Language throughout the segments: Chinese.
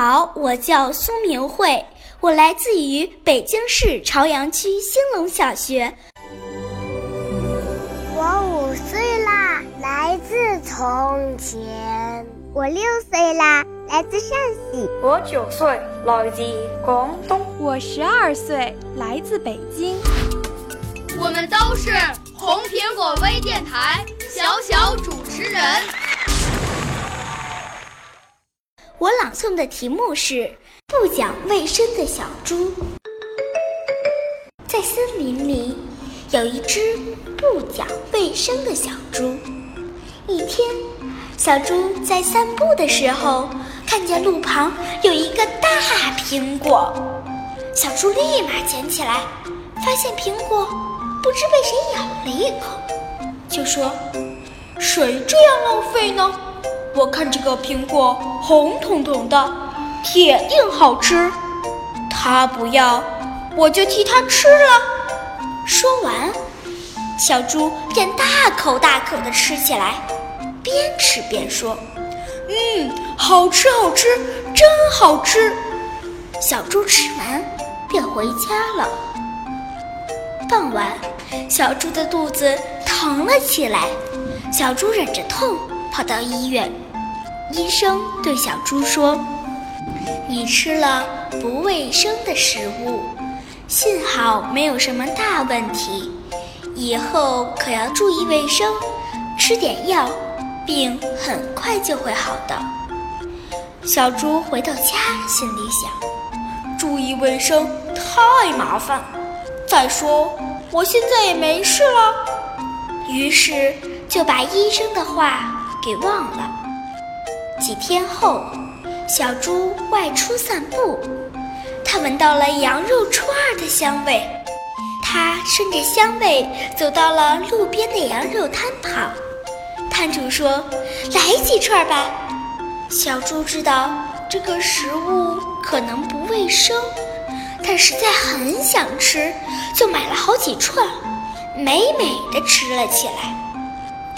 好，我叫苏明慧，我来自于北京市朝阳区兴隆小学。我五岁啦，来自从前。我六岁啦，来自陕西。我九岁，来自广东。我十二岁，来自北京。我们都是红苹果微电台小小主持人。我朗诵的题目是《不讲卫生的小猪》。在森林里，有一只不讲卫生的小猪。一天，小猪在散步的时候，看见路旁有一个大苹果，小猪立马捡起来，发现苹果不知被谁咬了一口，就说：“谁这样浪费呢？我看这个苹果红彤彤的，铁定好吃。他不要，我就替他吃了。”说完，小猪便大口大口地吃起来。边吃边说：“嗯，好吃好吃，真好吃。”小猪吃完便回家了。傍晚，小猪的肚子疼了起来，小猪忍着痛跑到医院。医生对小猪说：“你吃了不卫生的食物，幸好没有什么大问题，以后可要注意卫生，吃点药。”病很快就会好的。小猪回到家，心里想：注意卫生太麻烦。再说，我现在也没事了。于是就把医生的话给忘了。几天后，小猪外出散步，它闻到了羊肉串的香味。它顺着香味走到了路边的羊肉摊旁。摊主说：“来几串吧。”小猪知道这个食物可能不卫生，但实在很想吃，就买了好几串，美美的吃了起来。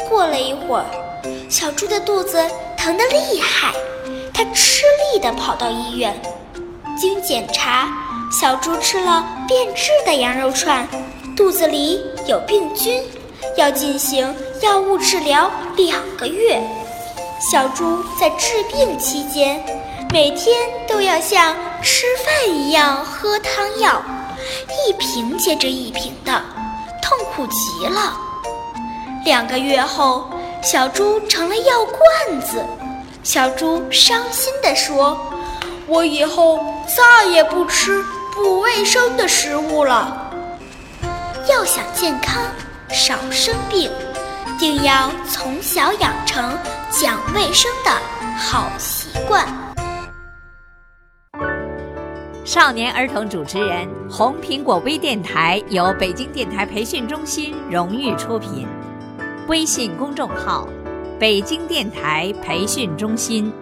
过了一会儿，小猪的肚子疼得厉害，它吃力地跑到医院。经检查，小猪吃了变质的羊肉串，肚子里有病菌。要进行药物治疗两个月。小猪在治病期间，每天都要像吃饭一样喝汤药，一瓶接着一瓶的，痛苦极了。两个月后，小猪成了药罐子。小猪伤心地说：“我以后再也不吃不卫生的食物了。”要想健康。少生病，定要从小养成讲卫生的好习惯。少年儿童主持人，红苹果微电台由北京电台培训中心荣誉出品，微信公众号：北京电台培训中心。